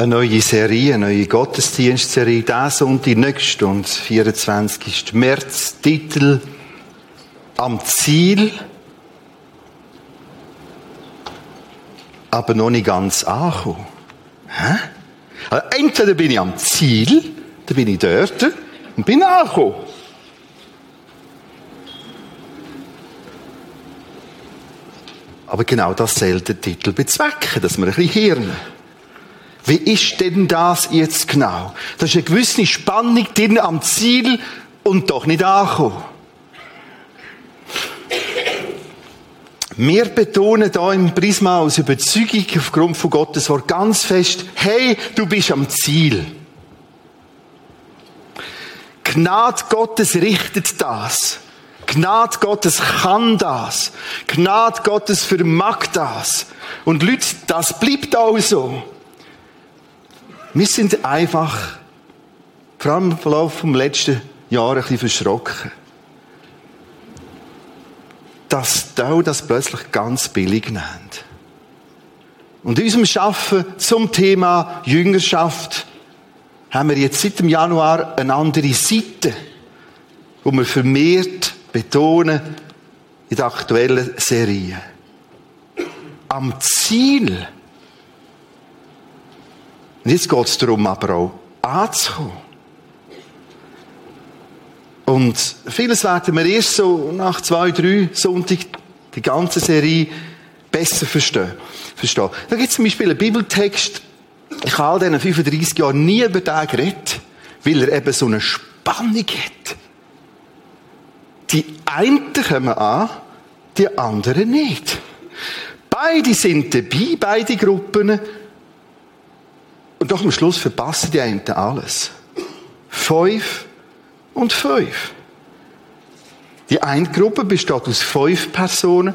eine neue Serie, eine neue Gottesdienstserie. Diesen Sonntag, nächste und 24. März. Titel Am Ziel, aber noch nicht ganz angekommen. Hä? Also entweder bin ich am Ziel, dann bin ich dort und bin angekommen. Aber genau das soll der Titel bezwecken, dass wir ein bisschen hirnen. Wie ist denn das jetzt genau? Da ist eine gewisse Spannung drin am Ziel und doch nicht angekommen. Wir betonen da im Prisma aus Überzeugung aufgrund von Gottes Wort ganz fest, hey, du bist am Ziel. Gnade Gottes richtet das. Gnade Gottes kann das. Gnade Gottes vermag das. Und Leute, das bleibt auch so. Wir sind einfach, vor allem im Verlauf des letzten Jahr, ein bisschen verschrocken. Dass da das plötzlich ganz billig nennt. Und in unserem Schaffen zum Thema Jüngerschaft haben wir jetzt seit dem Januar eine andere Seite, wo wir vermehrt betonen in der aktuellen Serie. Am Ziel und jetzt geht es darum, aber auch anzukommen. Und vieles werden wir erst so nach zwei, drei Sonntag die ganze Serie besser verstehen. Da gibt es zum Beispiel einen Bibeltext, ich habe all diesen 35 Jahren nie über den geredet, weil er eben so eine Spannung hat. Die einen kommen an, die anderen nicht. Beide sind dabei, beide Gruppen, und doch am Schluss verpassen die einen alles. Fünf und fünf. Die eine Gruppe besteht aus fünf Personen,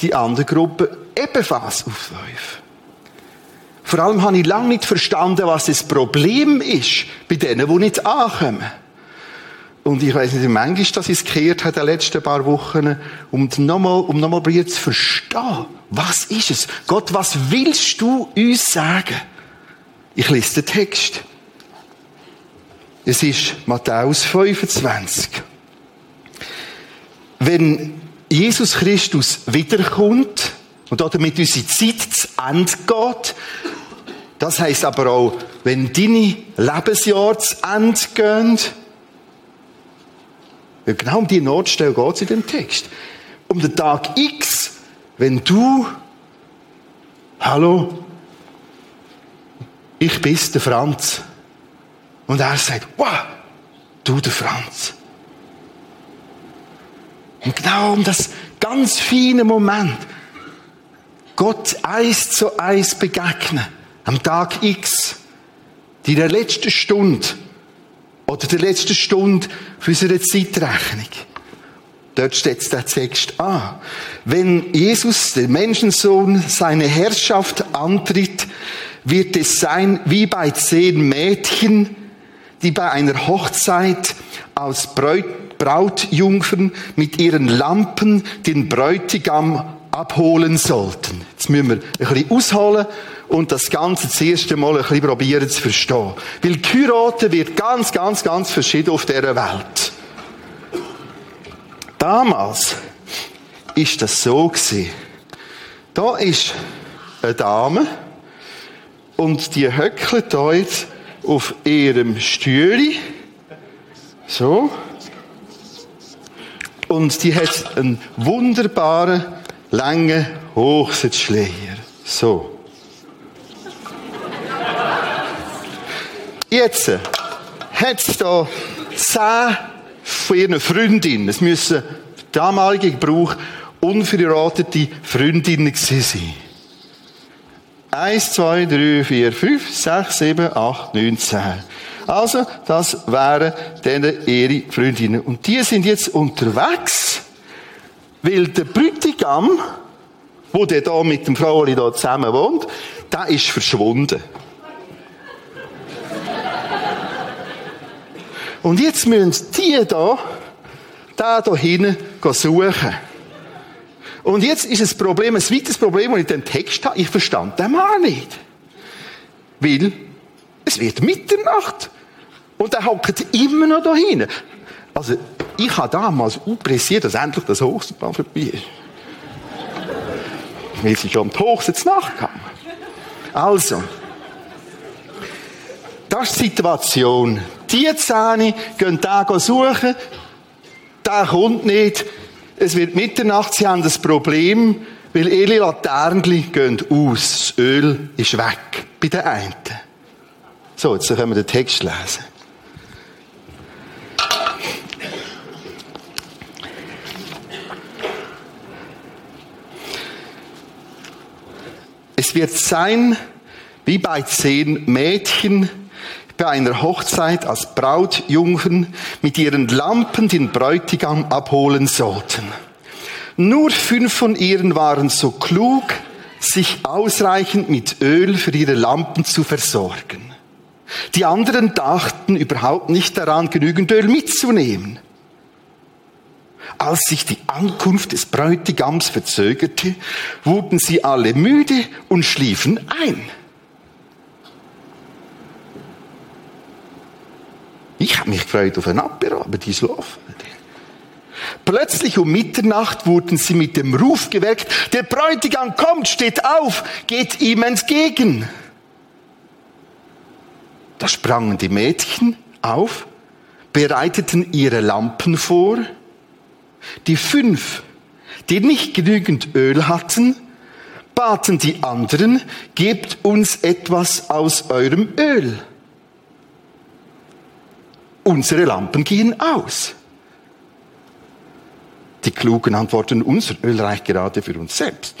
die andere Gruppe ebenfalls aus fünf. Vor allem habe ich lange nicht verstanden, was das Problem ist bei denen, die nicht ankommen. Und ich weiß nicht, manchmal das es gekehrt hat in den letzten paar Wochen, um nochmal, um nochmal zu verstehen. Was ist es? Gott, was willst du uns sagen? Ich lese den Text. Es ist Matthäus 25. Wenn Jesus Christus wiederkommt und damit unsere Zeit zu Ende geht, das heißt aber auch, wenn deine Lebensjahre zu Ende gehen, genau um die Notstelle geht es in dem Text. Um den Tag X, wenn du, hallo, ich bin's, der Franz. Und er sagt, wow, du der Franz. Und genau um das ganz feine Moment, Gott eins zu eins begegnen, am Tag X, die der letzten Stunde oder der letzten Stunde für unsere Zeitrechnung. Dort steht der Text an. Wenn Jesus, der Menschensohn, seine Herrschaft antritt, wird es sein wie bei zehn Mädchen, die bei einer Hochzeit als Brautjungfern mit ihren Lampen den Bräutigam abholen sollten. Jetzt müssen wir ein bisschen ausholen und das Ganze das erste Mal ein bisschen probieren zu verstehen. Weil Kyrote wird ganz, ganz, ganz verschieden auf dieser Welt. Damals ist das so gewesen. Da ist eine Dame, und die höckelt da auf ihrem Stühle. So. Und die hat einen wunderbaren, langen Hochsitzschleier. So. Jetzt hat es da zehn von ihren Freundinnen, es müssen damalige Gebrauch unverheiratete Freundinnen sein. Eins, zwei, drei, vier, fünf, sechs, sieben, acht, neun, zehn. Also, das wären dann ihre Freundinnen. Und die sind jetzt unterwegs, weil der Brütigam, wo der da mit dem Fraueli da zusammen wohnt, der ist verschwunden. Und jetzt müssen die da, da da hinten suchen. Und jetzt ist das Problem, ein weiteres Problem, das ich den Text habe, ich verstand den Mann nicht. Weil Es wird Mitternacht. Und er hockt immer noch da hinten. Also, ich habe damals pressiert, dass endlich das Hochzeitplan vorbei ist. Weil sie schon am Hochzeit nachkam. Also. Das ist die Situation. Die Zähne gehen da suchen. Der kommt nicht. Es wird Mitternacht, sie haben das Problem, weil ihre Laternchen gehen aus. Das Öl ist weg bei den einen. So, jetzt können wir den Text lesen. Es wird sein, wie bei zehn Mädchen bei einer Hochzeit als Brautjungfern mit ihren Lampen den Bräutigam abholen sollten. Nur fünf von ihnen waren so klug, sich ausreichend mit Öl für ihre Lampen zu versorgen. Die anderen dachten überhaupt nicht daran, genügend Öl mitzunehmen. Als sich die Ankunft des Bräutigams verzögerte, wurden sie alle müde und schliefen ein. Ich habe mich gefreut auf ein Apero, aber die schlafen. Plötzlich um Mitternacht wurden sie mit dem Ruf geweckt, der Bräutigam kommt, steht auf, geht ihm entgegen. Da sprangen die Mädchen auf, bereiteten ihre Lampen vor. Die fünf, die nicht genügend Öl hatten, baten die anderen, gebt uns etwas aus eurem Öl. Unsere Lampen gehen aus. Die Klugen antworten, unser Öl reicht gerade für uns selbst.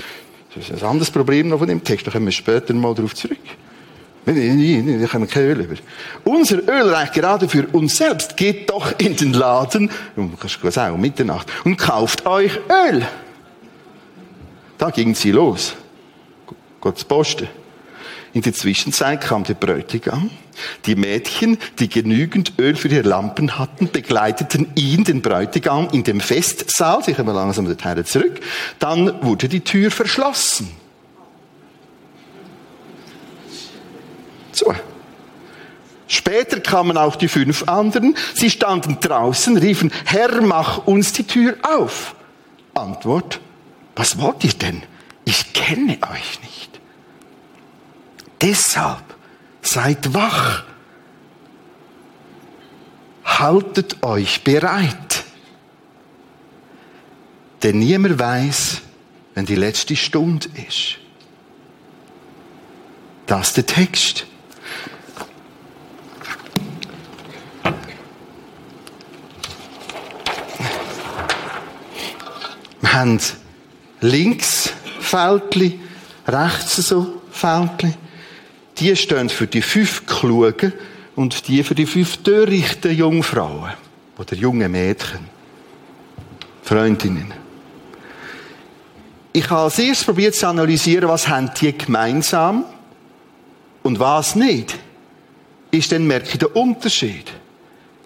Das ist ein anderes Problem noch von dem Text, da kommen wir später mal darauf zurück. Wir haben kein Öl über. Unser Öl reicht gerade für uns selbst. Geht doch in den Laden, um Mitternacht, und kauft euch Öl. Da gingen sie los. Gott posten. In der Zwischenzeit kam der Bräutigam. Die Mädchen, die genügend Öl für ihre Lampen hatten, begleiteten ihn, den Bräutigam, in dem Festsaal. Sie kommen langsam dorthin zurück. Dann wurde die Tür verschlossen. So. Später kamen auch die fünf anderen. Sie standen draußen, riefen, Herr, mach uns die Tür auf. Antwort, was wollt ihr denn? Ich kenne euch nicht. Deshalb seid wach. Haltet euch bereit. Denn niemand weiß, wenn die letzte Stunde ist. Das ist der Text. Wir haben links Fältli, rechts so Fältli die stehen für die fünf Klugen und die für die fünf törichten Jungfrauen oder junge Mädchen. Freundinnen. Ich habe als erstes probiert zu analysieren, was haben die gemeinsam und was nicht. Ist dann merke ich den Unterschied.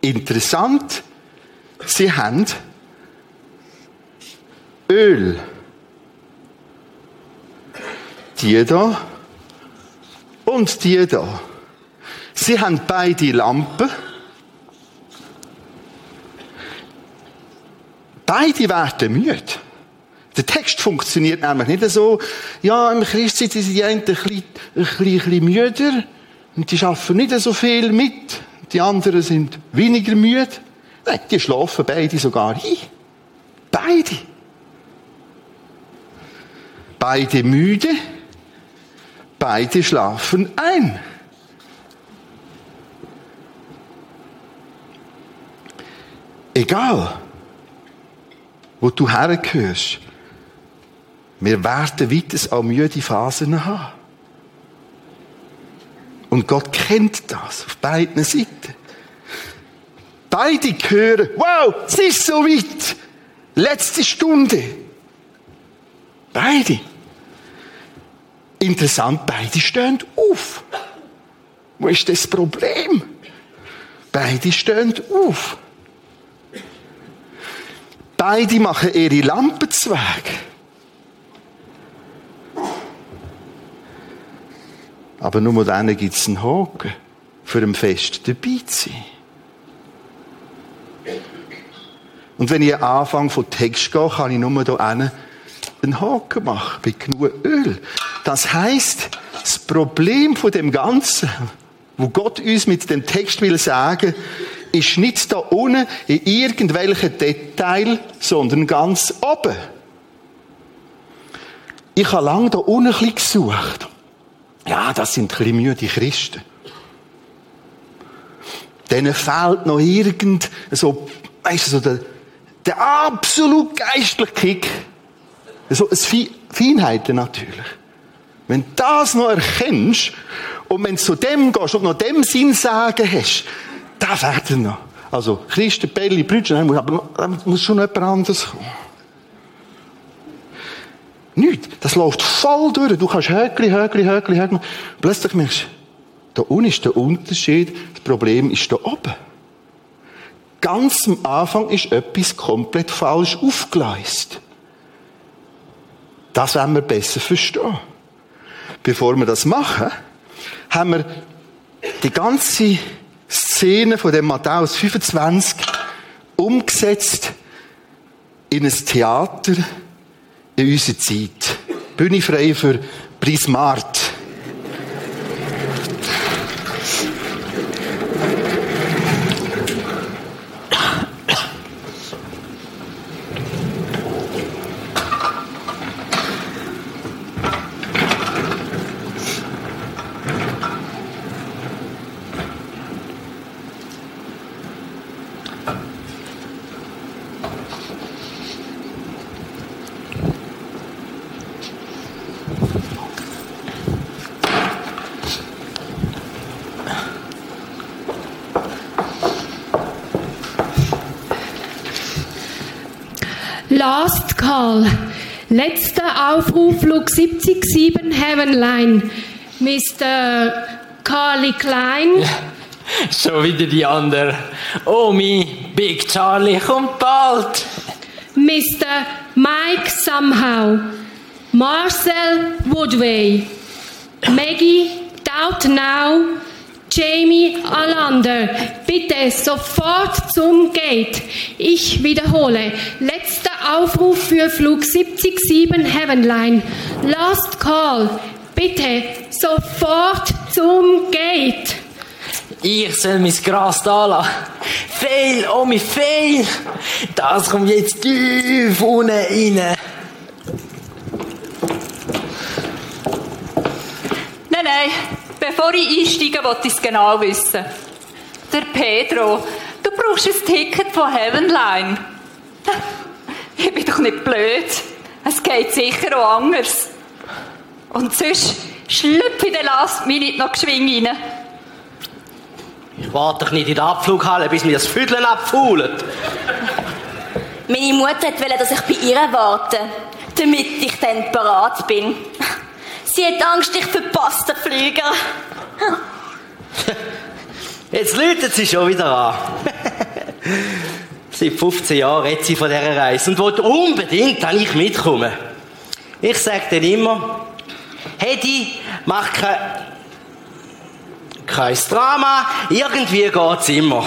Interessant, sie haben Öl. Die da und die da. Sie haben beide Lampen. Beide werden müde. Der Text funktioniert nämlich nicht so, ja, im Christsein sind die einen ein bisschen, ein bisschen, ein müder und die schaffen nicht so viel mit. Die anderen sind weniger müde. Nein, die schlafen beide sogar hin. Beide. Beide müde. Beide schlafen ein. Egal, wo du hergehörst, wir werden weiter auch müde Phasen haben. Und Gott kennt das auf beiden Seiten. Beide hören, wow, es ist so weit. Letzte Stunde. Beide. Interessant, beide stehen auf. Wo ist das Problem? Beide stehen auf. Beide machen ihre Lampenzweige. Aber nur denen gibt es einen Haken. für ein Fest dabei zu sein. Und wenn ich am Anfang von Text gehe, kann ich nur hier einen Haken machen, bei genug Öl. Das heisst, das Problem von dem Ganzen, wo Gott uns mit dem Text will sagen, ist nicht da unten in irgendwelchen Detail, sondern ganz oben. Ich habe lange da unten ein bisschen gesucht. Ja, das sind ein bisschen müde Christen. Denen fehlt noch irgend so, weißt du, so der, der absolut geistliche Kick. So ein Feinheiten natürlich. Wenn du das noch erkennst und wenn du zu dem gehst und noch dem Sinn sagen hast, da werden noch. Also, Christen, Belli, Brüder, aber da muss schon jemand anderes kommen. Nicht. Das läuft voll durch. Du kannst Höckli, Höckli, Höckli, Höckli. Plötzlich merkst du, da unten ist der Unterschied. Das Problem ist da oben. Ganz am Anfang ist etwas komplett falsch aufgeleistet. Das werden wir besser verstehen. Bevor wir das machen, haben wir die ganze Szene von dem Matthäus 25 umgesetzt in ein Theater in unserer Zeit. Bühne frei für Prismart. Last Call. Letzter Aufruf, Flug 707 Heavenline. Mr. Carly Klein. Schon wieder die andere. Oh, mein Big Charlie kommt bald. Mr. Mike Somehow. Marcel Woodway. Maggie Doubt Now. Jamie Alander, bitte sofort zum Gate. Ich wiederhole. Letzter Aufruf für Flug 707 Heavenline. Last call. Bitte sofort zum Gate. Ich soll mein Gras da lassen. Fehl, oh mein Fehl. Das kommt jetzt tief unten rein. Nein, nein. Bevor ich einsteige, wollte ich es genau wissen. Der Pedro, du brauchst ein Ticket von Heavenline. Ich bin doch nicht blöd. Es geht sicher auch anders. Und sonst schlüpfe ich den Last Minute noch geschwing rein. Ich warte doch nicht in der Abflughalle, bis mir das Füdlen abfuhlt. Meine Mutter wollte, dass ich bei ihr warte, damit ich dann parat bin. Sie hat Angst, ich verpasse den Flüger. Jetzt läutet sie schon wieder an. Seit 15 Jahren redet sie von dieser Reise und wollte unbedingt, dass ich mitkomme. Ich sage dann immer, Hedi, mach kein, kein Drama, irgendwie geht's immer.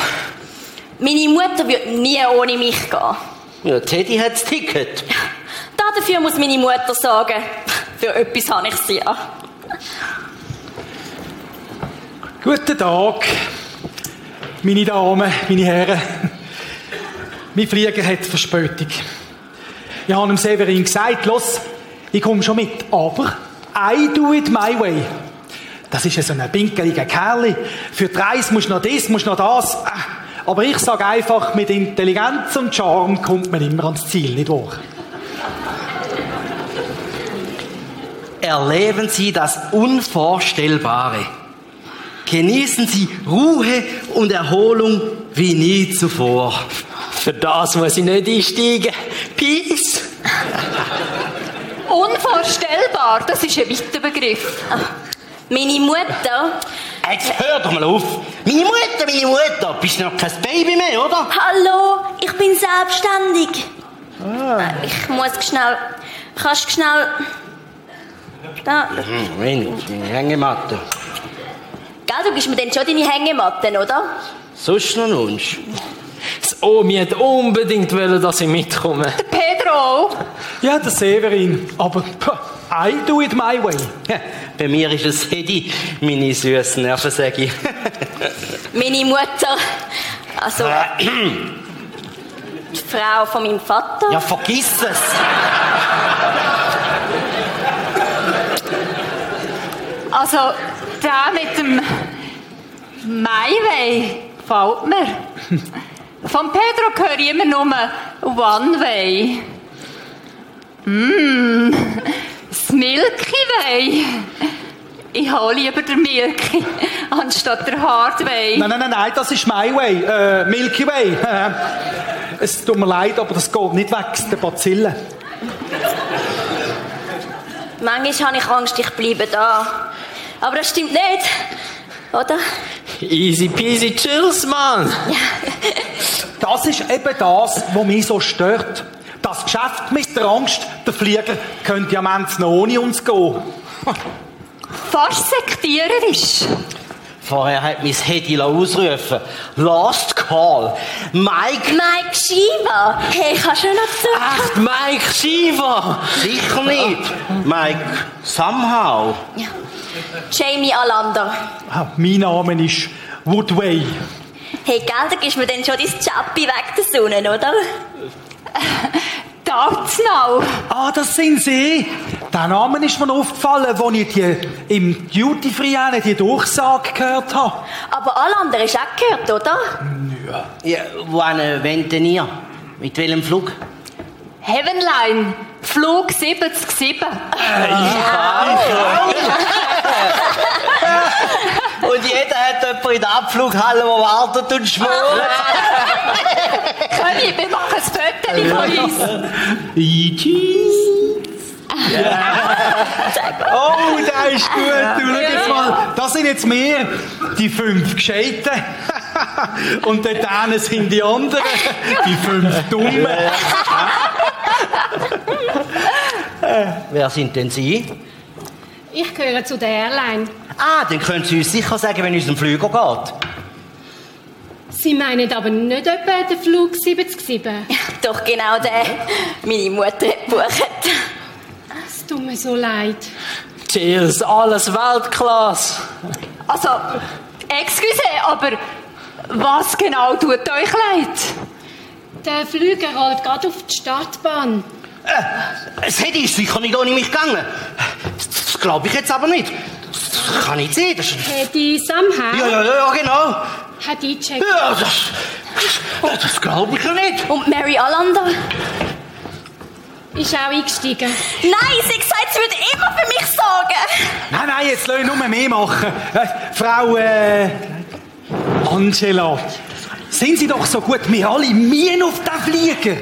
Meine Mutter wird nie ohne mich gehen. Ja, Teddy hat das Ticket. Dafür muss meine Mutter sagen, für etwas habe ich sie ja. Guten Tag, meine Damen, meine Herren. Mein Flieger hat Verspätung. Ich habe dem Severin gesagt, los, ich komme schon mit, aber I do it my way. Das ist ja so ein pinkeliger Kerl. Für die Reise musst du noch das, musst du noch das. Aber ich sage einfach, mit Intelligenz und Charme kommt man immer ans Ziel, nicht wahr? Erleben Sie das Unvorstellbare. Genießen Sie Ruhe und Erholung wie nie zuvor. Für das muss ich nicht einsteigen. Peace. Unvorstellbar, das ist ein weiter Begriff. Meine Mutter. Jetzt hör doch mal auf. Meine Mutter, meine Mutter. Bist du noch kein Baby mehr, oder? Hallo, ich bin selbstständig. Ah. Ich muss schnell. Kannst du schnell. Da. Mhm, wenig, Hängematte. Gell, du gibst mir dann schon deine Hängematten, oder? Sonst noch nunst. Das Omi hat unbedingt wollen, dass ich mitkomme. Der Pedro. Ja, der Severin. Aber pah, I do it my way. Bei mir ist es Hedi, meine süßen Nerven, sag ich. Meine Mutter. Also. die Frau von meinem Vater. Ja, vergiss es. Also, der mit dem My gefällt mir. Von Pedro höre ich immer nur One Way. Mmm, das Milky Way. Ich hole lieber den Milky anstatt der Hard Way. Nein, nein, nein, nein, das ist my way. Äh, Milky Way. es tut mir leid, aber das geht nicht weg, der Bazillen. Manchmal habe ich Angst, ich bleibe da. Aber das stimmt nicht. Oder? Easy peasy chills, Mann. Das ist eben das, was mich so stört. Das Geschäft mit der Angst, der Flieger könnte ja manchmal noch ohne uns gehen. Fast sektiererisch. Vorher hat mein Hedi ausrufen Last Call. Mike. Mike Shiva. Hey, kannst du noch zurück? Echt, Mike Shiva. Sicher nicht. Mike. Somehow. Ja. Jamie Alander. Ah, mein Name ist Woodway. Hey, gell, da gibst mir dann schon dein Chappi weg der Sonne, oder? Dartsnau. Ah, das sind Sie. Der Name ist mir aufgefallen, als ich die, im Duty Free eine die Durchsage gehört habe. Aber Alander ist auch gehört, oder? Ja, wann äh, wollt denn ihr? Mit welchem Flug? Heavenline. Flug 77. Und jeder hat jemanden in der Abflughalle, der wartet und schmort. Conny, wir machen ein Foto von uns. Oh, der ist gut. Du, schau jetzt mal. Das sind jetzt wir, die fünf Gescheiten. Und dort hinten sind die anderen, die fünf Dummen. Wer sind denn Sie? Ich gehöre zu der Airline. Ah, dann können Sie uns sicher sagen, wenn es um Flüger geht. Sie meinen aber nicht etwa den Flug 77? Doch genau der. Meine Mutter hat gebucht. Es tut mir so leid. Chills, alles Weltklasse. Also, excuse, aber was genau tut euch leid? Der Flüger rollt gerade auf die Startbahn. Es hätte ist sicher nicht ohne mich gegangen. Glaube ich jetzt aber nicht. Das kann ich sehen. Das ist... Hedy Samha Ja, ja, ja, genau. hat eingecheckt. Ja, das, das, das glaube ich ja nicht. Und Mary Alander? Ist auch eingestiegen. Nein, sie hat gesagt, sie würde immer für mich sorgen. Nein, nein, jetzt lass ich nur mehr machen. Äh, Frau äh, Angela, sind Sie doch so gut, wir alle müssen auf den Flieger.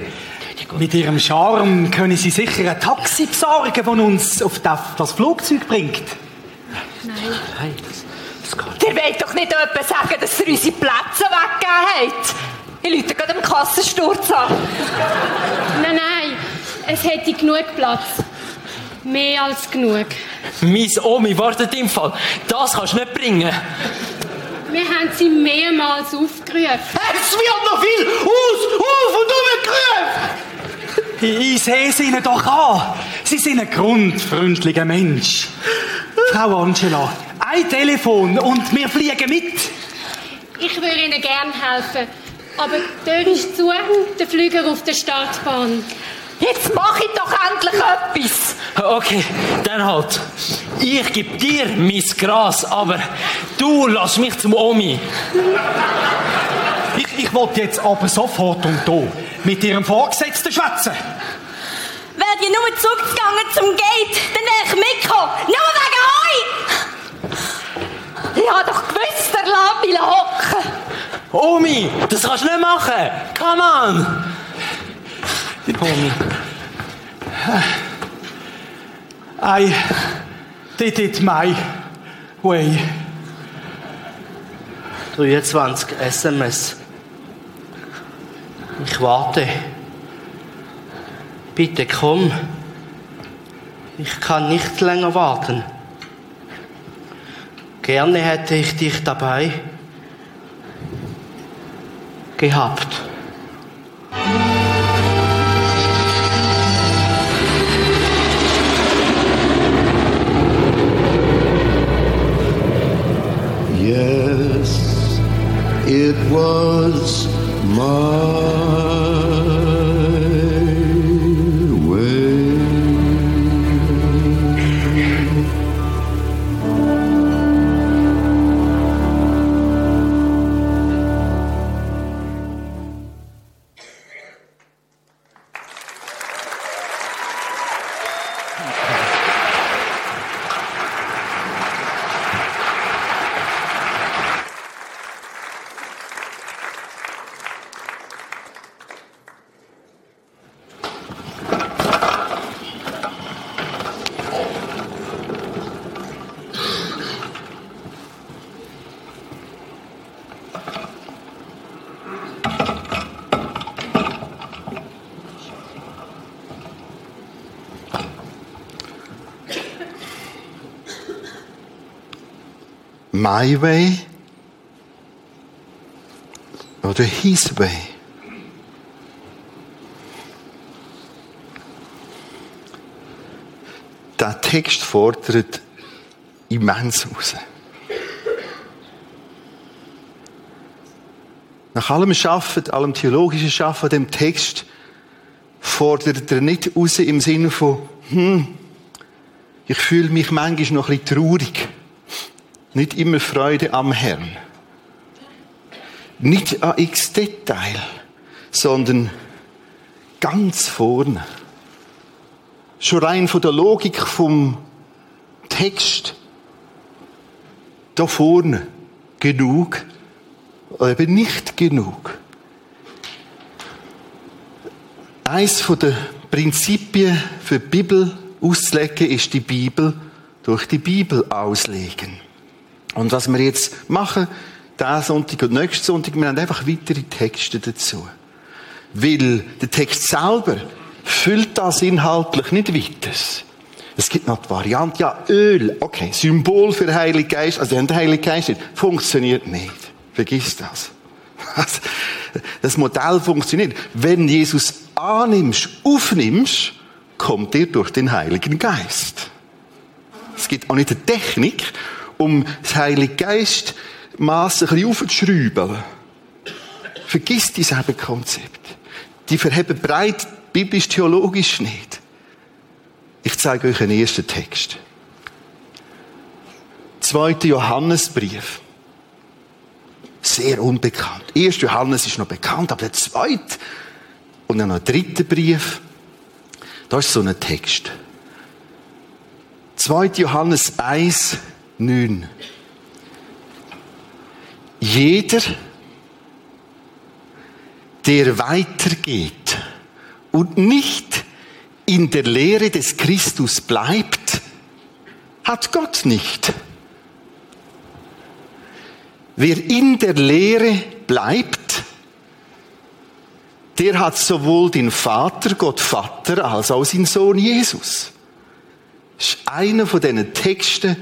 Mit Ihrem Charme können Sie sicher ein Taxi besorgen, das uns auf das, Flugzeug bringt. Nein, das, das geht Ihr wollt doch nicht jemand sagen, dass ihr unsere Plätze weggegeben habt. Ich rufe gerade am Kassensturz an. Nein, nein, es hätte genug Platz. Mehr als genug. Mein Omi wartet im Fall. Das kannst du nicht bringen. Wir haben sie mehrmals aufgerufen. Es wird noch viel aus, auf und umgerufen. Ich, sehe es Ihnen doch an. Sie sind ein grundfreundlicher Mensch. Frau Angela, ein Telefon und wir fliegen mit. Ich würde Ihnen gern helfen. Aber die Tür ist zu, der Flüger auf der Startbahn. Jetzt mach ich doch endlich etwas. Okay, dann halt. Ich gebe dir mein Gras, aber du lass mich zum Omi. Ich, ich wollte jetzt aber sofort und da mit Ihrem Vorgesetzten schwätzen. Wäre ihr nur zurückgegangen zum Gate, dann wäre ich mitgekommen. Nur wegen euch! Ich hab doch gewusst, der lässt mich hocken. Omi, das kannst du nicht machen. Come on. Omi. I did it my way. 23 SMS. Ich warte. Bitte komm. Ich kann nicht länger warten. Gerne hätte ich dich dabei gehabt. Yes, it was my My way oder His way? Der Text fordert immens raus. Nach allem Schaffen, allem theologischen Schaffen dem Text fordert er nicht raus im Sinne von, hm, ich fühle mich manchmal noch ein bisschen traurig. Nicht immer Freude am Herrn. Nicht an x Detail, sondern ganz vorne. Schon rein von der Logik vom Text. Da vorne. Genug. Eben nicht genug. Eins den Prinzipien für die Bibel auszulegen ist die Bibel durch die Bibel auslegen. Und was wir jetzt machen, diesen Sonntag und nächsten Sonntag, wir haben einfach weitere Texte dazu. Weil der Text selber füllt das inhaltlich nicht weiter. Es gibt noch die Variante, ja, Öl, okay, Symbol für Heilig Geist, also der Heilige Geist nicht, funktioniert nicht. Vergiss das. Das Modell funktioniert. Wenn Jesus annimmst, aufnimmst, kommt er durch den Heiligen Geist. Es gibt auch nicht eine Technik, um das Heilige Geist Masse ein bisschen aufzuschrauben. Vergiss dieselbe Konzept. Die verheben breit biblisch-theologisch nicht. Ich zeige euch einen ersten Text. Zweiter Johannesbrief. Sehr unbekannt. Erster Johannes ist noch bekannt, aber der zweite und dann noch der dritte Brief. Da ist so ein Text. 2. Johannes 1, 9. Jeder, der weitergeht und nicht in der Lehre des Christus bleibt, hat Gott nicht. Wer in der Lehre bleibt, der hat sowohl den Vater, Gott Vater, als auch seinen Sohn Jesus. Das ist einer von diesen Texten,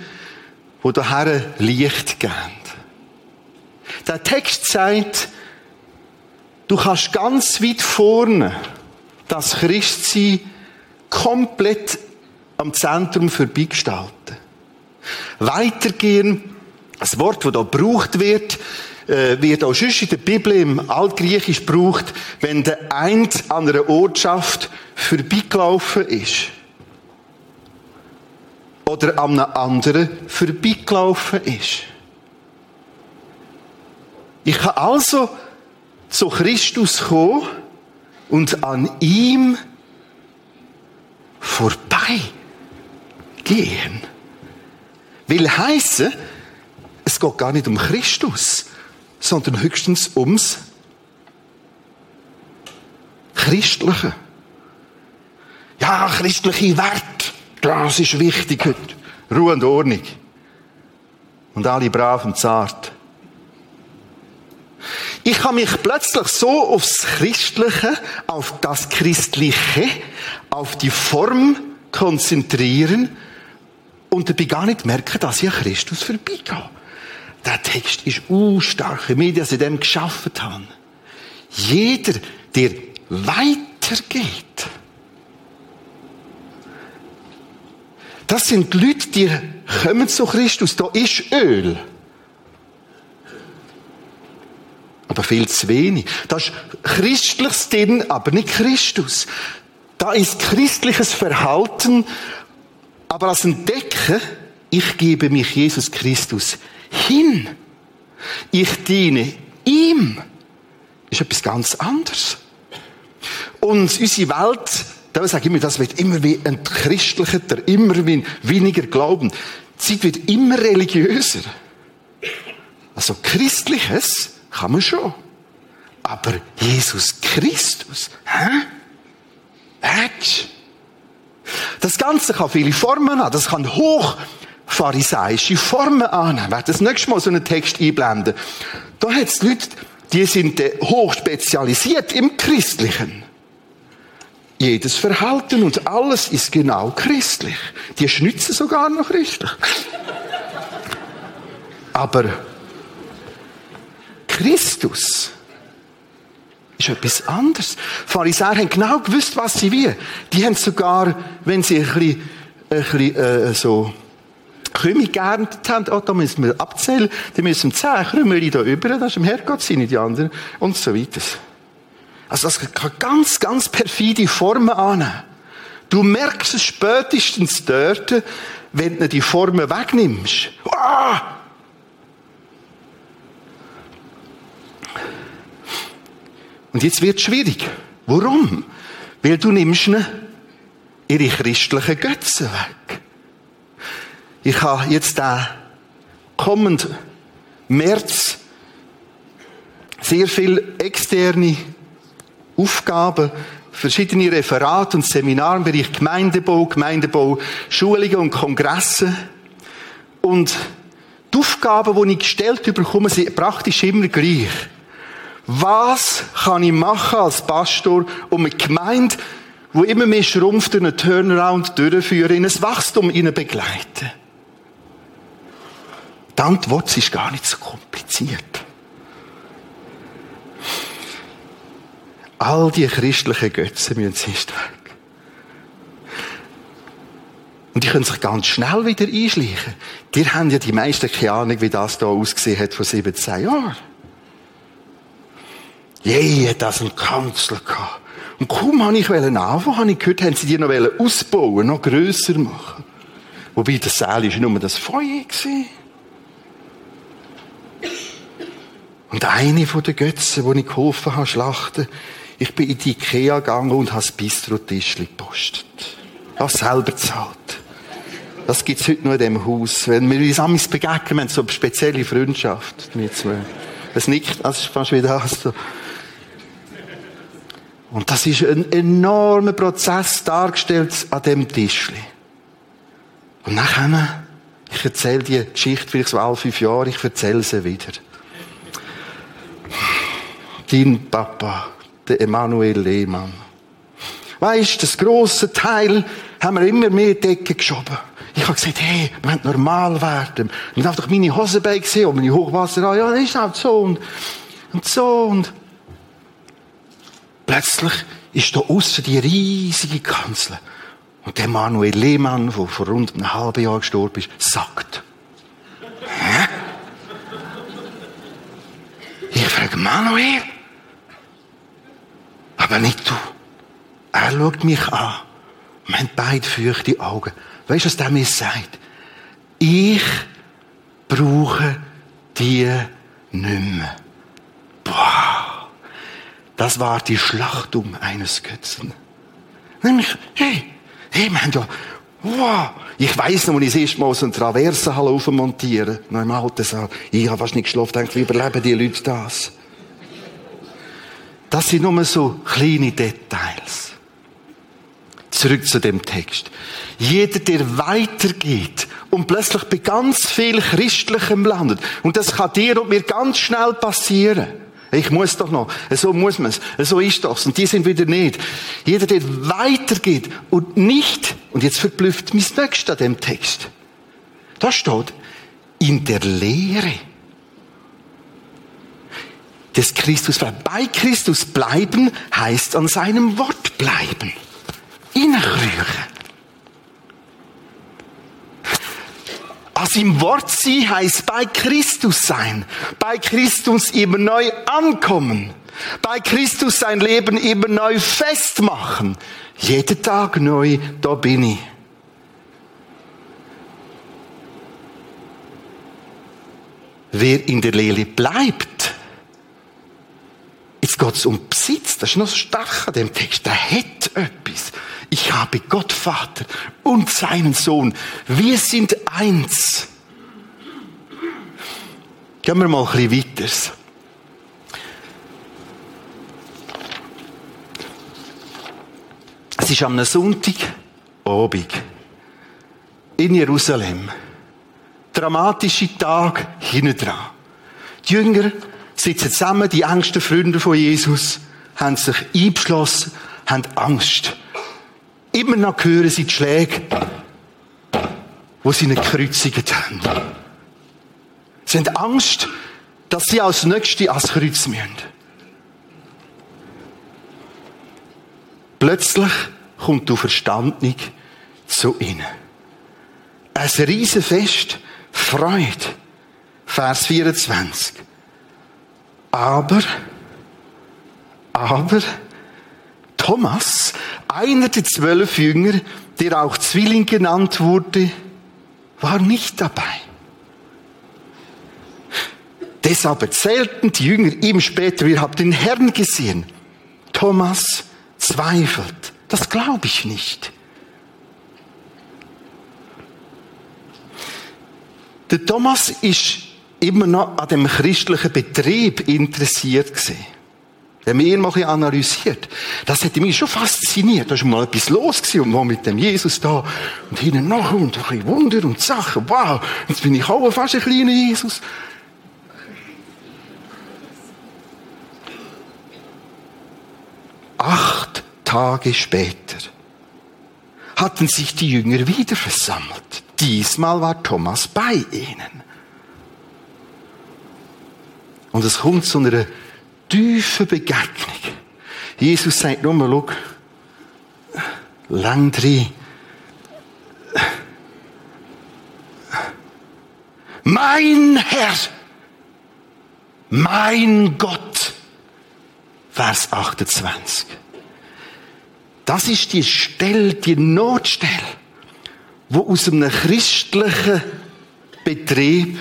wo daher Licht geben. Der Text sagt, du kannst ganz weit vorne das Christsein komplett am Zentrum vorbeigestalten. Weitergehen, das Wort, das da gebraucht wird, äh, wird auch sonst in der Bibel im Altgriechisch gebraucht, wenn der Eint an einer Ortschaft vorbeigelaufen ist. Oder an einem anderen vorbeigelaufen ist. Ich kann also zu Christus kommen und an ihm vorbei gehen. Will heißen, es geht gar nicht um Christus, sondern höchstens ums Christliche. Ja, christliche Wert, das ist wichtig heute. Ruhe und Ordnung. Und alle brav und zart. Ich kann mich plötzlich so aufs Christliche, auf das Christliche, auf die Form konzentrieren und dabei gar nicht merken, dass ich an Christus vorbeigehe. der Text ist u stark, wie die in dem geschaffen haben. Jeder, der weitergeht. Das sind Leute, die kommen zu Christus. Da ist Öl. Aber viel zu wenig. Da ist Christliches drin, aber nicht Christus. Da ist christliches Verhalten, aber als Entdecken, ich gebe mich Jesus Christus hin. Ich diene ihm. Ist etwas ganz anderes. Und unsere Welt, da sage ich mir, das wird immer wie entchristlicher, immer wie weniger Glauben. Die Zeit wird immer religiöser. Also Christliches kann man schon. Aber Jesus Christus, hä? Ätsch. Das Ganze kann viele Formen haben. Das kann hochpharisäische Formen annehmen. Ich werde das nächste Mal so einen Text einblenden. Da hat es Leute, die sind hoch spezialisiert im Christlichen. Jedes Verhalten und alles ist genau christlich. Die schnitzen sogar noch christlich. Aber Christus ist etwas anderes. Die Pharisäer haben genau gewusst, was sie wie. Die haben sogar, wenn sie ein bisschen, ein bisschen äh, so Krümel geerntet haben, oh, da müssen wir abzählen, die müssen zehn Krümel da über, das ist im Herrgott, sind die anderen, und so weiter. Also das kann ganz, ganz perfide Formen annehmen. Du merkst es spätestens dort, wenn du die Formen wegnimmst. Ah! Und jetzt wird es schwierig. Warum? Weil du nimmst ihnen ihre christlichen Götzen weg. Ich habe jetzt da kommend März sehr viel externe Aufgaben, verschiedene Referate und Seminare im Bereich Gemeindebau, Gemeindebau, Schulungen und Kongresse. Und die Aufgaben, die ich gestellt bekomme, sind praktisch immer gleich. Was kann ich machen als Pastor, um eine Gemeinde, wo immer mehr schrumpft, einen Turnaround durchführen, in ein Wachstum ihnen begleiten? Die Antwort ist gar nicht so kompliziert. All die christlichen Götzen müssen sonst weg. Und die können sich ganz schnell wieder einschleichen. Die haben ja die meisten keine Ahnung, wie das da ausgesehen hat vor 17 Jahren. Je, hat das einen Kanzler gehabt. Und kaum habe ich anfangen, habe ich gehört, haben sie die noch ausbauen, noch grösser machen. Wobei, das Saal war nur das Feuer. Und eine von den Götzen, die ich geholfen habe, schlachten, ich bin in die Ikea gegangen und habe das Bistro-Tischli gepostet. Das selber zahlt. Das gibt's heute nur in diesem Haus. Wenn wir uns amigs begegnen, wir haben so eine spezielle Freundschaft. Es nickt, das ist fast wie das. Und das ist ein enormer Prozess dargestellt an dem Tischli. Und nachher, ich erzähle die Geschichte vielleicht so alle fünf Jahre, ich erzähle sie wieder. Dein Papa, der Emanuel Lehmann. Weißt, das grosse Teil haben wir immer mehr Decken geschoben. Ich habe gesagt, hey, wir müssen normal werden. Und dann doch meine Hosenbeine gesehen und meine Hochwasser. Ja, das ist halt so und, und so und Plötzlich ist da aussen die riesige Kanzel. Und der Manuel Lehmann, der vor rund einem halben Jahr gestorben ist, sagt, Hä? Ich frage Manuel, aber nicht du. Er schaut mich an. Wir haben beide feuchte Augen. Weißt du, was der mir sagt? Ich brauche die nicht mehr. Boah. Das war die Schlachtung eines Götzen. Nämlich, hey, hey, wir haben ja, wow, ich weiss noch, als ich das erste Mal so eine Traversenhalle aufmontieren, noch im alten Saal. Ich habe fast nicht geschlafen, denke, wie überleben die Leute das? Das sind nur so kleine Details. Zurück zu dem Text. Jeder, der weitergeht und plötzlich bei ganz viel Christlichem landet, und das kann dir und mir ganz schnell passieren, ich muss doch noch. So muss man es. So ist das. Und die sind wieder nicht. Jeder, der weitergeht und nicht, und jetzt verblüfft mich das nächste an dem Text. Da steht, in der Lehre des Christus bleiben. Bei Christus bleiben heißt an seinem Wort bleiben. Inrühren. Also im Wort sie heißt bei Christus sein, bei Christus immer neu ankommen, bei Christus sein Leben immer neu festmachen. Jeden Tag neu, da bin ich. Wer in der Lehre bleibt, jetzt geht es um Besitz, das ist noch so stark an dem Text, der hat etwas. Ich habe Gott Vater und seinen Sohn. Wir sind eins. Gehen wir mal ein bisschen weiter. Es ist am Sonntag Abend in Jerusalem. Dramatische Tag hinten dran. Die Jünger sitzen zusammen, die engsten Freunde von Jesus, haben sich eingeschlossen, haben Angst. Immer noch hören sie die Schläge, wo sie ihn gekreuzigt haben. Sie haben Angst, dass sie als Nächste ans Kreuz müssen. Plötzlich kommt die Verstandung zu ihnen. Ein Riesenfest, Freude. Vers 24. Aber, aber, Thomas, einer der zwölf Jünger, der auch Zwilling genannt wurde, war nicht dabei. Deshalb erzählten die Jünger ihm später, wir haben den Herrn gesehen. Thomas zweifelt. Das glaube ich nicht. Der Thomas ist immer noch an dem christlichen Betrieb interessiert gewesen. Der mir mal ein analysiert. Das hätte mich schon fasziniert. Da ist mal etwas los gewesen und war mit dem Jesus da und hinten nach und ein bisschen Wunder und Sachen. Wow, jetzt bin ich auch fast ein kleiner Jesus. Acht Tage später hatten sich die Jünger wieder versammelt. Diesmal war Thomas bei ihnen. Und es kommt zu einer tiefen Begegnung. Jesus sagt nur schau, lang drin. Mein Herr, mein Gott. Vers 28. Das ist die Stelle, die Notstelle, wo aus einem christlichen Betrieb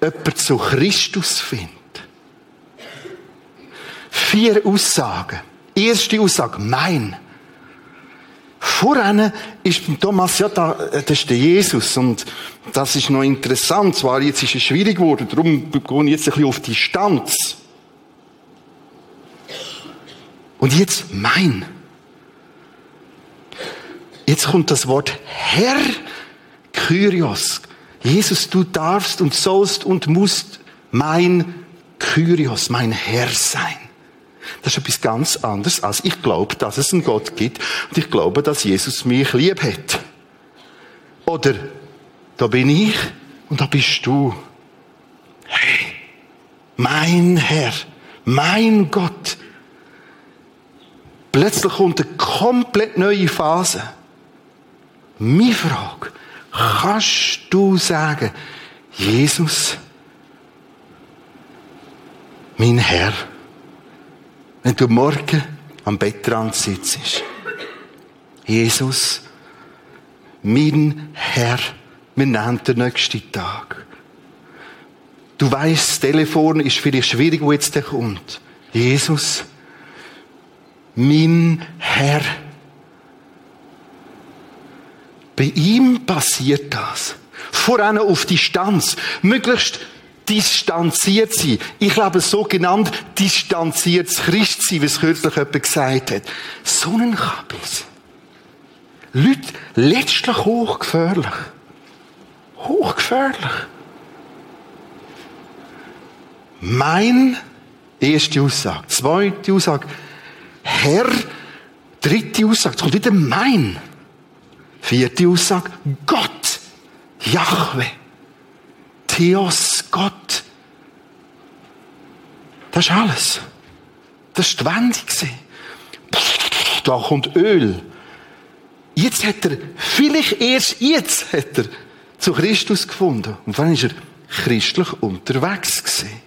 jemand zu Christus findet. Vier Aussagen. Erste Aussage, mein. Voran ist Thomas, ja, da, das ist der Jesus. Und das ist noch interessant. Zwar, jetzt ist es schwierig geworden, darum gehe ich jetzt ein bisschen auf Distanz. Und jetzt mein. Jetzt kommt das Wort Herr Kyrios. Jesus, du darfst und sollst und musst mein Kyrios, mein Herr sein. Das ist etwas ganz anderes, als ich glaube, dass es einen Gott gibt und ich glaube, dass Jesus mich lieb hat. Oder, da bin ich und da bist du. Hey, mein Herr, mein Gott. Plötzlich kommt eine komplett neue Phase. Meine Frage, kannst du sagen, Jesus, mein Herr, wenn du morgen am Bettrand sitzt, Jesus, mein Herr, wir nehmen den nächsten Tag. Du weißt, das Telefon ist vielleicht schwierig, wo jetzt der kommt. Jesus, mein Herr. Bei ihm passiert das. Voran auf Distanz. Möglichst distanziert sein. Ich glaube, sogenannt distanziertes Christsein, wie es kürzlich jemand gesagt hat. So ein Kabis. Leute, letztlich hochgefährlich. Hochgefährlich. Mein, erste Aussage. Zweite Aussage. Herr, dritte Aussage. Jetzt kommt wieder mein. Vierte Aussage. Gott. Jahwe. Theos, Gott. Das ist alles. Das war die gewesen. Da kommt Öl. Jetzt hat er, vielleicht erst jetzt hat er zu Christus gefunden. Und dann ist er christlich unterwegs gewesen.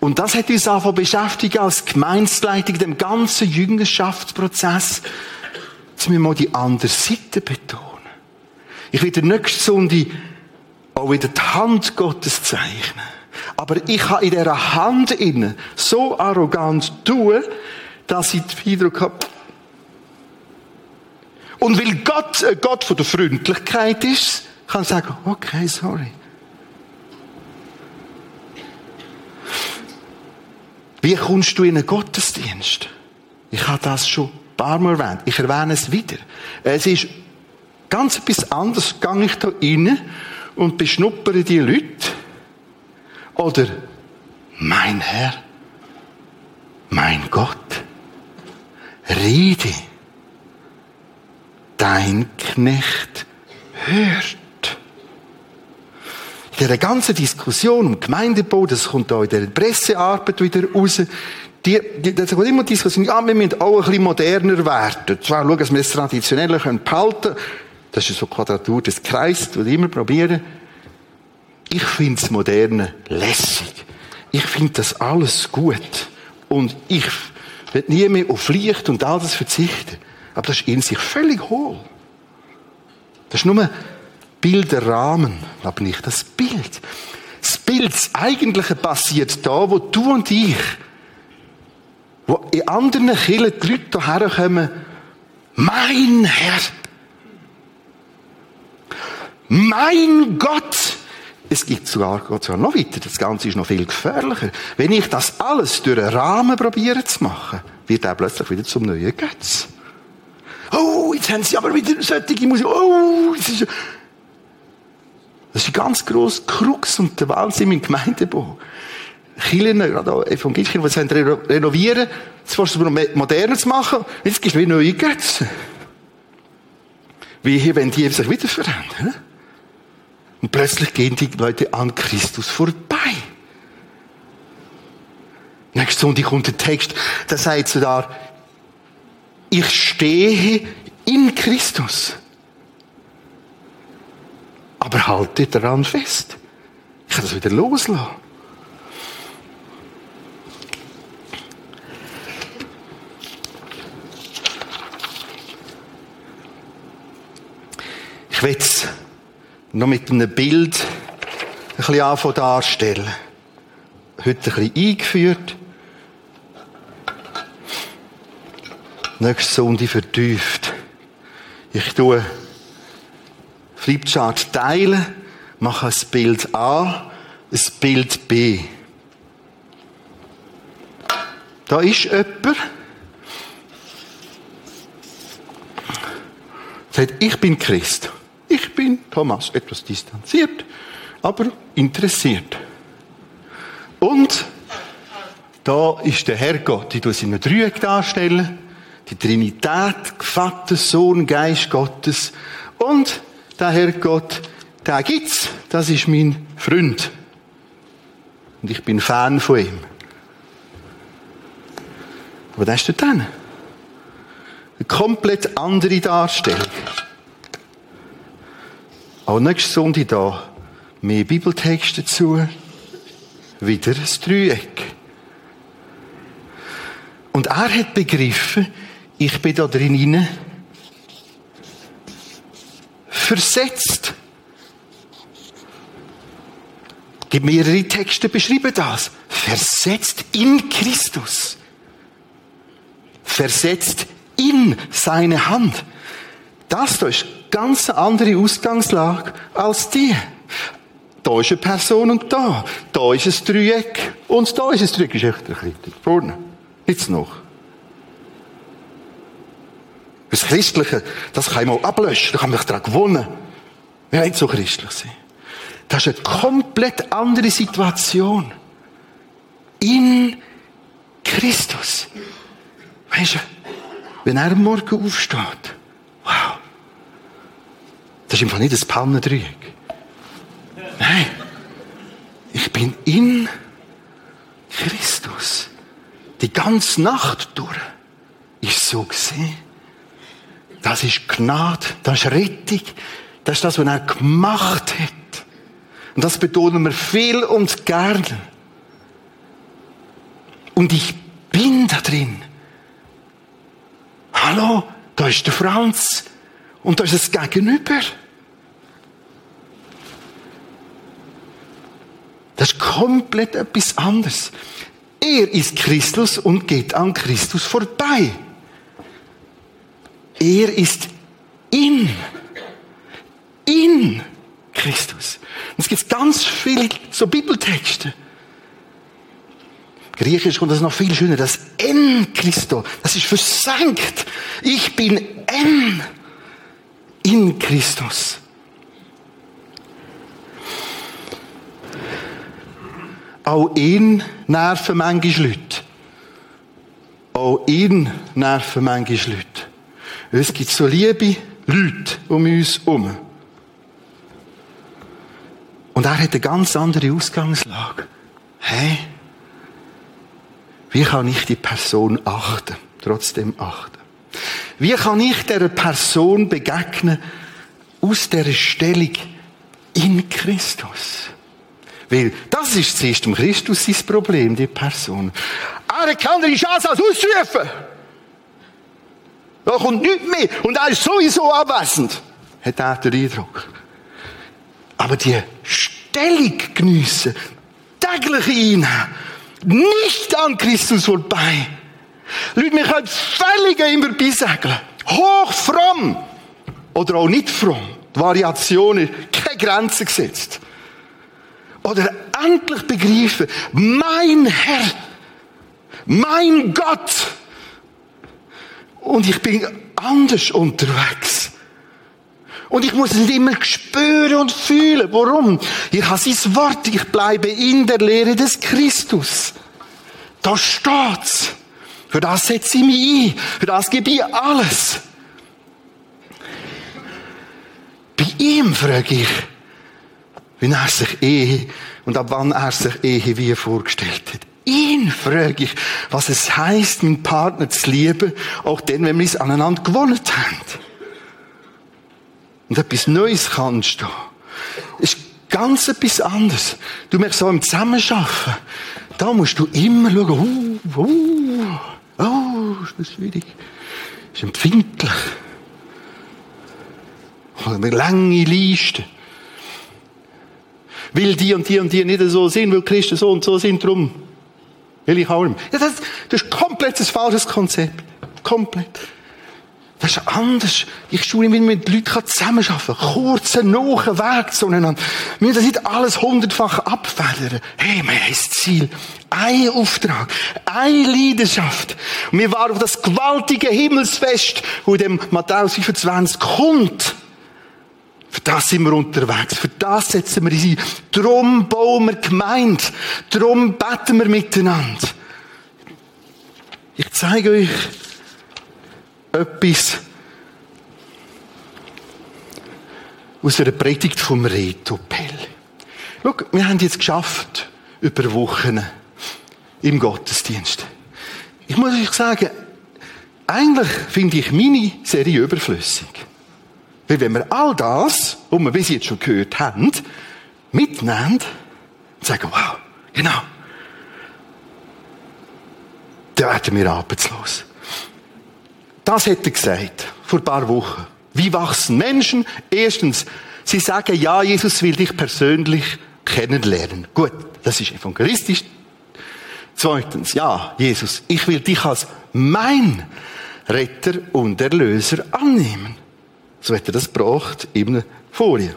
Und das hat uns angefangen beschäftigt als Gemeinsleitung, dem ganzen Jüngerschaftsprozess. Müssen wir mal die andere Seite betonen. Ich der nächste Sonde auch wieder die Hand Gottes zeichnen. Aber ich kann in dieser Hand innen so arrogant tun, dass ich den Eindruck habe, und weil Gott ein Gott von der Freundlichkeit ist, kann ich sagen, okay, sorry. Wie kommst du in einen Gottesdienst? Ich habe das schon ein paar Mal erwähnt. Ich erwähne es wieder. Es ist ganz etwas anderes. Gehe ich da rein und beschnuppere die Leute? Oder, mein Herr, mein Gott, rede, dein Knecht hört. In dieser ganzen Diskussion um Gemeindebau, das kommt auch in der Pressearbeit wieder raus, die, die, das kommt immer die Diskussion, ja, wir müssen auch ein bisschen moderner werden. Zwar schauen, dass wir das Traditionelle können behalten Das ist so Quadratur des Kreises, die wir immer probieren. Ich finde das Moderne lässig. Ich finde das alles gut. Und ich will nie mehr auf Licht und all das verzichten. Aber das ist in sich völlig hohl. Das ist nur Bilderrahmen, aber nicht das Bild. Das Bild, das Eigentliche passiert da, wo du und ich, wo in anderen Kirchen die Leute hierher kommen, mein Herr, mein Gott, es gibt sogar, geht sogar noch weiter, das Ganze ist noch viel gefährlicher. Wenn ich das alles durch einen Rahmen probiere zu machen, wird er plötzlich wieder zum neuen Götz. Oh, jetzt haben sie aber wieder solche Musik. Oh, das ist, das ist ein ganz grosser Krux und der Wahnsinn im Gemeindebau. Kirchen, gerade auch Evangelien, die sie renovieren, jetzt versuchst du noch moderner zu machen, jetzt gibst du wieder neue Götze. Wie hier, wenn die sich wieder verändern. Und plötzlich gehen die Leute an Christus vorbei. Nächste Sonntag kommt der Text, da sagt sie da, ich stehe in Christus. Aber halte daran fest. Ich kann das wieder loslassen. Ich will noch mit einem Bild ein bisschen anfangen darstellen. Heute ein bisschen eingeführt. Nächste Sonde vertieft. Ich tue Flipchart teilen, mache ein Bild A, ein Bild B. Da ist jemand, sagt, ich bin Christ. Ich bin Thomas, etwas distanziert, aber interessiert. Und da ist der Herrgott, tue es in einem Dreieck darstellen, die Trinität, Vater, Sohn, Geist Gottes und der Herrgott, der gibt's, das ist mein Freund. Und ich bin Fan von ihm. Aber das ist dann eine komplett andere Darstellung. Auch nächste Sonntag da mehr Bibeltexte dazu, wieder ein Dreieck. Und er hat begriffen, ich bin da drin versetzt. Gibt mehrere Texte beschreiben das. Versetzt in Christus. Versetzt in seine Hand. Das da ist ganz andere Ausgangslage als die. Da ist eine Person und da. Da ist ein Dreieck. Und da ist ein Dreieck. Ist echt ein bisschen vorne. Jetzt noch. Das Christliche, das kann ich mal ablöschen. Da kann ich daran gewonnen. Wir nicht so christlich sein. Das ist eine komplett andere Situation. In Christus. Weißt du, wenn er Morgen aufsteht, wow. Das ist einfach nicht ein Pannendreieck. Nein. Ich bin in Christus. Die ganze Nacht durch. Ist so gesehen. Das ist Gnade, das ist Rettung, das ist das, was er gemacht hat. Und das betonen wir viel und gerne. Und ich bin da drin. Hallo, da ist der Franz und da ist das Gegenüber. Das ist komplett etwas anderes. Er ist Christus und geht an Christus vorbei. Er ist in, in Christus. Und es gibt ganz viele so Bibeltexte. Griechisch kommt das noch viel schöner. Das en Christo. Das ist versenkt. Ich bin en in Christus. Auch ihn nerven manchmal Leute. Auch ihn nerven manchmal Leute. Es gibt so liebe Leute um uns herum. Und er hat eine ganz andere Ausgangslage. Hey, wie kann ich die Person achten, trotzdem achten? Wie kann ich der Person begegnen aus der Stellung in Christus? Weil das ist zuerst um Christus sein Problem, die Person. Er keine andere Chance als auszurufen. Da kommt nichts mehr. Und er ist sowieso abwesend. Hat er den Eindruck. Aber die Stellung geniessen, täglich einnehmen, nicht an Christus vorbei. Leute, wir können völlig immer beisegeln. Hoch fromm. Oder auch nicht fromm. Die Variation ist keine Grenze gesetzt. Oder endlich begreifen, mein Herr, mein Gott, und ich bin anders unterwegs. Und ich muss es nicht immer spüren und fühlen. Warum? Ich habe sein Wort. Ich bleibe in der Lehre des Christus. Da steht's. Für das setze ich mich ein. Für das gebe ich alles. Bei ihm frage ich, wie er sich Ehe und ab wann er sich Ehe wie vorgestellt hat. Ihn frage ich, was es heißt, meinen Partner zu lieben, auch dann, wenn wir es aneinander gewonnen haben. Und etwas Neues kann entstehen. Ist ganz etwas anderes. Du merkst so im Zusammenarbeiten, da musst du immer schauen, uh, uh, oh, ist das schwierig. Ist empfindlich. Eine lange Liste. Weil die und die und die nicht so sind, weil Christen so und so sind, drum will ich auch nicht. Ja, das, das ist komplett ein falsches Konzept. Komplett. Das ist anders. Ich schule mich mit Leuten zusammenarbeiten kann. Kurzer, nahen Weg zueinander. Wir müssen das nicht alles hundertfach abfedern. Hey, wir haben ein Ziel. Ein Auftrag. Eine Leidenschaft. Und wir waren auf das gewaltige Himmelsfest, wo dem Matthäus 25 kommt. Für das sind wir unterwegs. Für das setzen wir uns ein. Drum bauen wir gemeint. Drum beten wir miteinander. Ich zeige euch etwas aus einer Predigt vom Reto Pell. Schau, wir haben jetzt geschafft, über Wochen im Gottesdienst. Ich muss euch sagen, eigentlich finde ich meine Serie überflüssig. Weil wenn wir all das, was wir bis jetzt schon gehört haben, mitnehmen und sagen, wow, genau, dann werden wir arbeitslos. Das hat er gesagt, vor ein paar Wochen. Wie wachsen Menschen? Erstens, sie sagen, ja, Jesus will dich persönlich kennenlernen. Gut, das ist evangelistisch. Zweitens, ja, Jesus, ich will dich als mein Retter und Erlöser annehmen. So hat er das gebracht in einer Folie.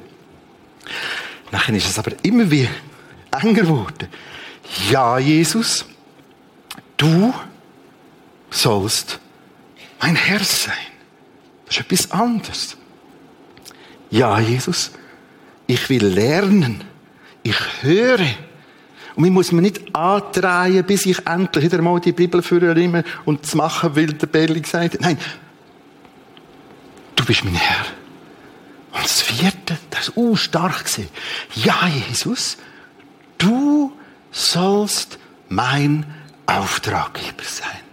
Nachher ist es aber immer wie enger geworden. Ja, Jesus, du sollst mein Herr sein. Das ist etwas anderes. Ja, Jesus, ich will lernen. Ich höre. Und ich muss mir nicht andrehen, bis ich endlich wieder mal die Bibel führe und zu machen will, der Belli gesagt. Nein, du bist mein Herr. Und das vierte, das ist uh, stark. Ja, Jesus, du sollst mein Auftraggeber sein.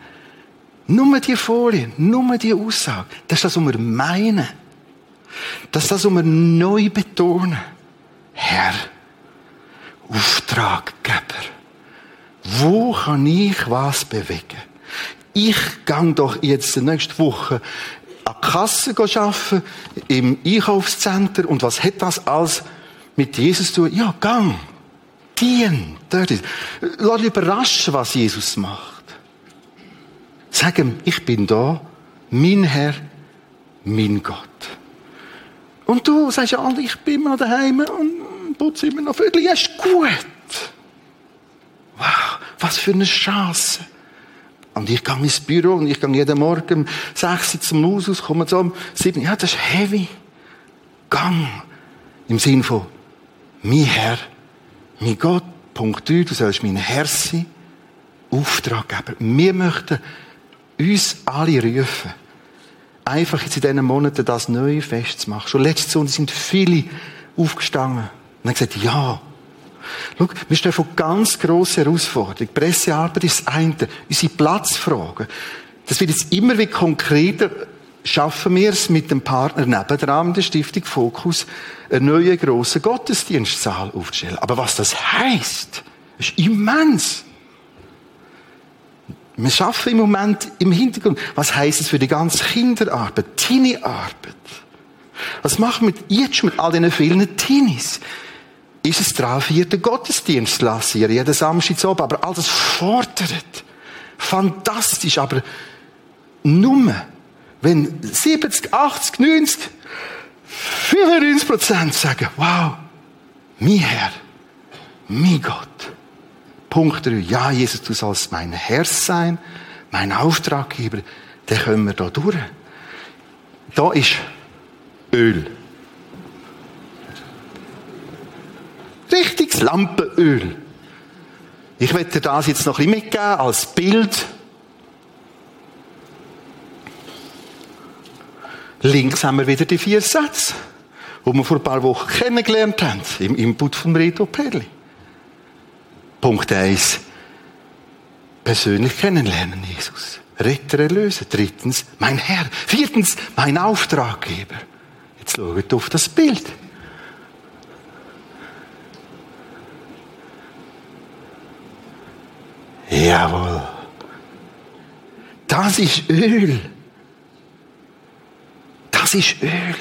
Nur die Folie, nur die Aussage, das ist das, was wir meinen. Das ist das, was wir neu betonen. Herr, Auftraggeber. Wo kann ich was bewegen? Ich gang doch jetzt nächste Woche an die Kasse arbeiten, im Einkaufscenter. Und was hat das alles mit Jesus zu tun? Ja, gang. Dien. Dort ist. Lass überraschen, was Jesus macht. Sag ihm, ich bin da, mein Herr, mein Gott. Und du sagst, ja, ich bin mal daheim und putze immer noch Viertel. Ja, ist gut. Wow, was für eine Chance. Und ich gehe ins Büro und ich gehe jeden Morgen um 6 Uhr zum Haus aus, komme um 7 Ja, das ist heavy. Gang. Im Sinn von, mein Herr, mein Gott, Punkt 3, du sollst mein Herr sein, Auftraggeber. Wir möchten uns alle rufen, einfach jetzt in diesen Monaten das Neue festzumachen. Schon letzte Sonntag sind viele aufgestanden und haben gesagt, ja, Schau, wir stehen vor ganz grossen Herausforderungen. Pressearbeit ist das eine. Unsere Platzfragen. Das wird jetzt immer wie konkreter. Schaffen wir es mit dem Partner nebendran, der Stiftung Fokus, einen neuen grossen Gottesdienstsaal aufzustellen. Aber was das heisst, ist immens. Wir schaffen im Moment im Hintergrund. Was heisst es für die ganze Kinderarbeit, Teenie-Arbeit? Was machen wir jetzt schon mit all diesen vielen Teenies? ist es dran, vierten Gottesdienst lassen, jeden Samstag oben. Aber all das fordert. Fantastisch, aber nur, wenn 70, 80, 90, 95 Prozent sagen, wow, mein Herr, mein Gott. Punkt 3, ja, Jesus, du sollst mein Herr sein, mein Auftraggeber, dann können wir da durch. Da ist Öl. Richtiges Lampenöl. Ich werde das jetzt noch ein bisschen mitgeben als Bild. Links haben wir wieder die vier Sätze, die wir vor ein paar Wochen kennengelernt haben, im Input von Reto Perli. Punkt 1. Persönlich kennenlernen, Jesus. Retter erlösen. Drittens, mein Herr. Viertens, mein Auftraggeber. Jetzt schaut auf das Bild. Jawohl. Das ist Öl. Das ist Öl.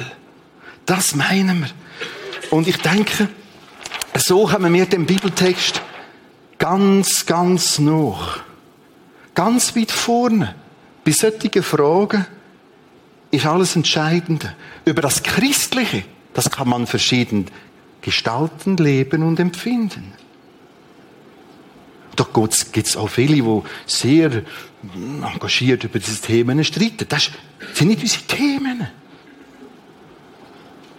Das meinen wir. Und ich denke, so haben wir den Bibeltext ganz, ganz noch. Ganz weit vorne. Bei solchen Fragen ist alles Entscheidende. Über das Christliche, das kann man verschieden gestalten, leben und empfinden. Da gibt es auch viele, die sehr engagiert über diese Themen streiten. Das sind nicht unsere Themen.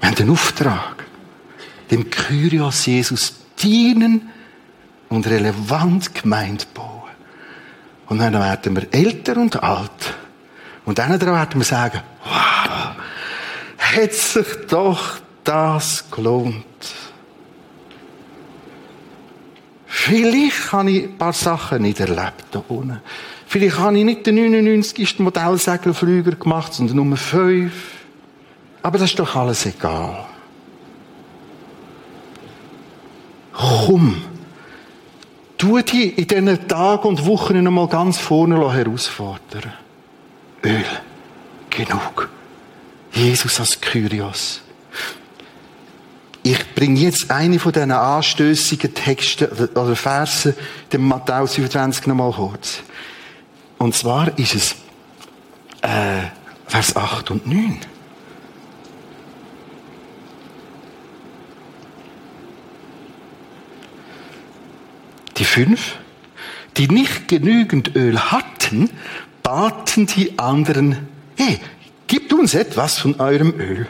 Wir haben den Auftrag, dem Kyrios Jesus dienen und relevant gemeint bauen. Und dann werden wir älter und alt. Und dann werden wir sagen, wow, hat sich doch das gelohnt. Vielleicht habe ich ein paar Sachen nicht erlebt da unten. Vielleicht habe ich nicht den 99. Modellsegelflüger gemacht, sondern Nummer 5. Aber das ist doch alles egal. Komm. Tu dich in diesen Tagen und Wochen noch mal ganz vorne herausfordern. Öl. Genug. Jesus als Kyrios. Ich bringe jetzt eine von diesen anstößigen Texten oder Versen, dem Matthäus 25 nochmal kurz. Und zwar ist es äh, Vers 8 und 9. Die fünf, die nicht genügend Öl hatten, baten die anderen, hey, gebt uns etwas von eurem Öl.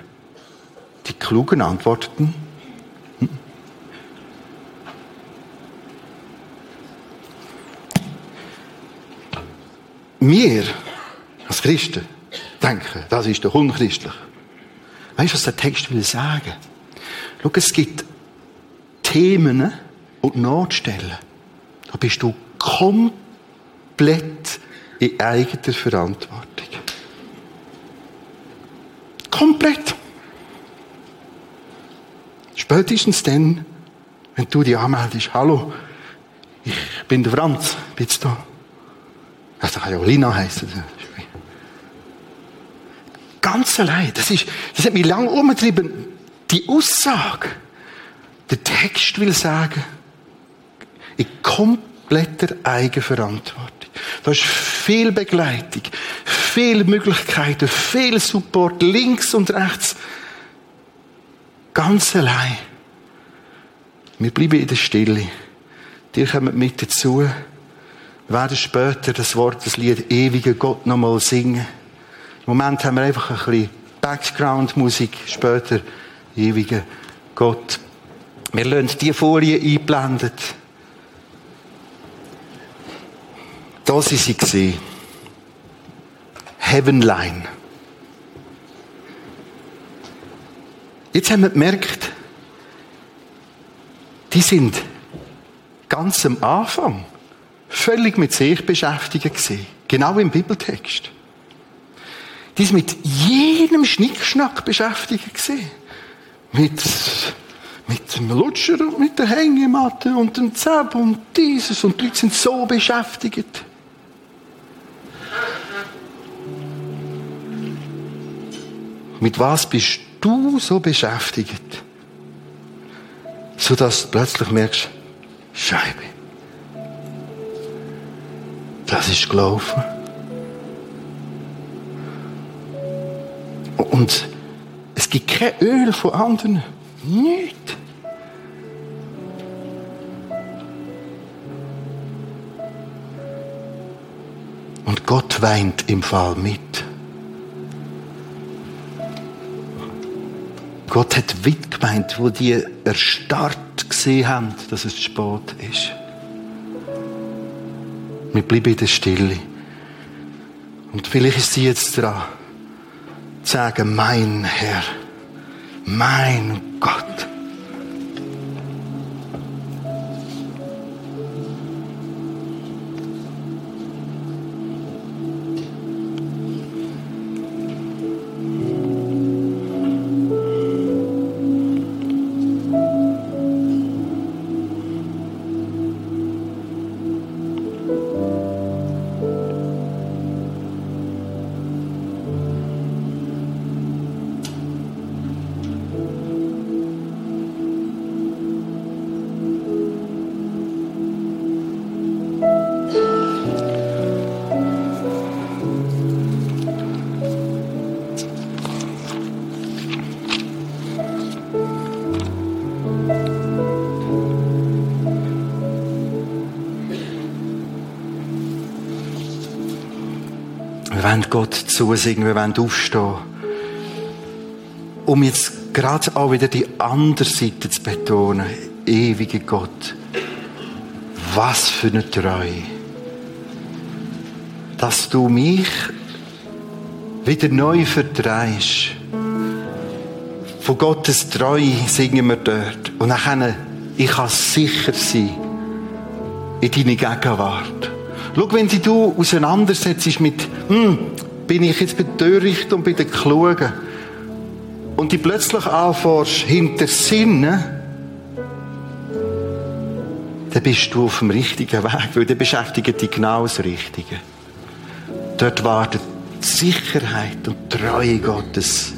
Die Klugen antworteten, hm? wir als Christen denken, das ist doch unchristlich. Weißt du, was der Text will sagen? Schau, es gibt Themen und Notstellen. Da bist du komplett in eigener Verantwortung. Komplett. Spätestens dann, wenn du dich anmeldest, hallo, ich bin der Franz, bist du da? Das kann ja auch Lina heißen. Ganz allein. Das, ist, das hat mich lange umgetrieben. Die Aussage, der Text will sagen, in kompletter Eigenverantwortung. Da ist viel Begleitung, viele Möglichkeiten, viel Support, links und rechts. Ganz allein. Wir bleiben in der Stille. Die kommen mit dazu. Wir werden später das Wort, das Lied Ewiger Gott nochmal singen. Im Moment haben wir einfach ein bisschen Background-Musik, später Ewiger Gott. Wir lassen die Folie eingeblendet. Da sind sie gesehen. Heavenline. Jetzt haben wir gemerkt, die sind ganz am Anfang völlig mit sich beschäftigt gewesen. Genau im Bibeltext. Die sind mit jedem Schnickschnack beschäftigt gewesen. Mit, mit dem Lutscher und mit der Hängematte und dem Zeb und dieses und die Leute sind so beschäftigt. Mit was bist du so beschäftigt, sodass du plötzlich merkst, Scheibe. Das ist gelaufen. Und es gibt kein Öl von anderen. Nicht. Und Gott weint im Fall mit. Gott hat weit gemeint, wo die erstarrt gesehen haben, dass es spät ist. Wir bleiben in der Stille. Und vielleicht ist sie jetzt dran, zu sagen, mein Herr, mein Gott. Wollen Gott zusingen, wir wollen aufstehen. Um jetzt gerade auch wieder die andere Seite zu betonen. Ewige Gott. Was für eine Treue. Dass du mich wieder neu vertreibst. Von Gottes Treue singen wir dort. Und dann ich kann sicher sein in deine Gegenwart. Schau, wenn sie du auseinandersetzt mit, hm, bin ich jetzt bei Töricht und bei den Klugen, und die plötzlich anfährst, hinter Sinnen, dann bist du auf dem richtigen Weg, weil dann beschäftigt dich genau das Richtige. Dort wartet Sicherheit und Treue Gottes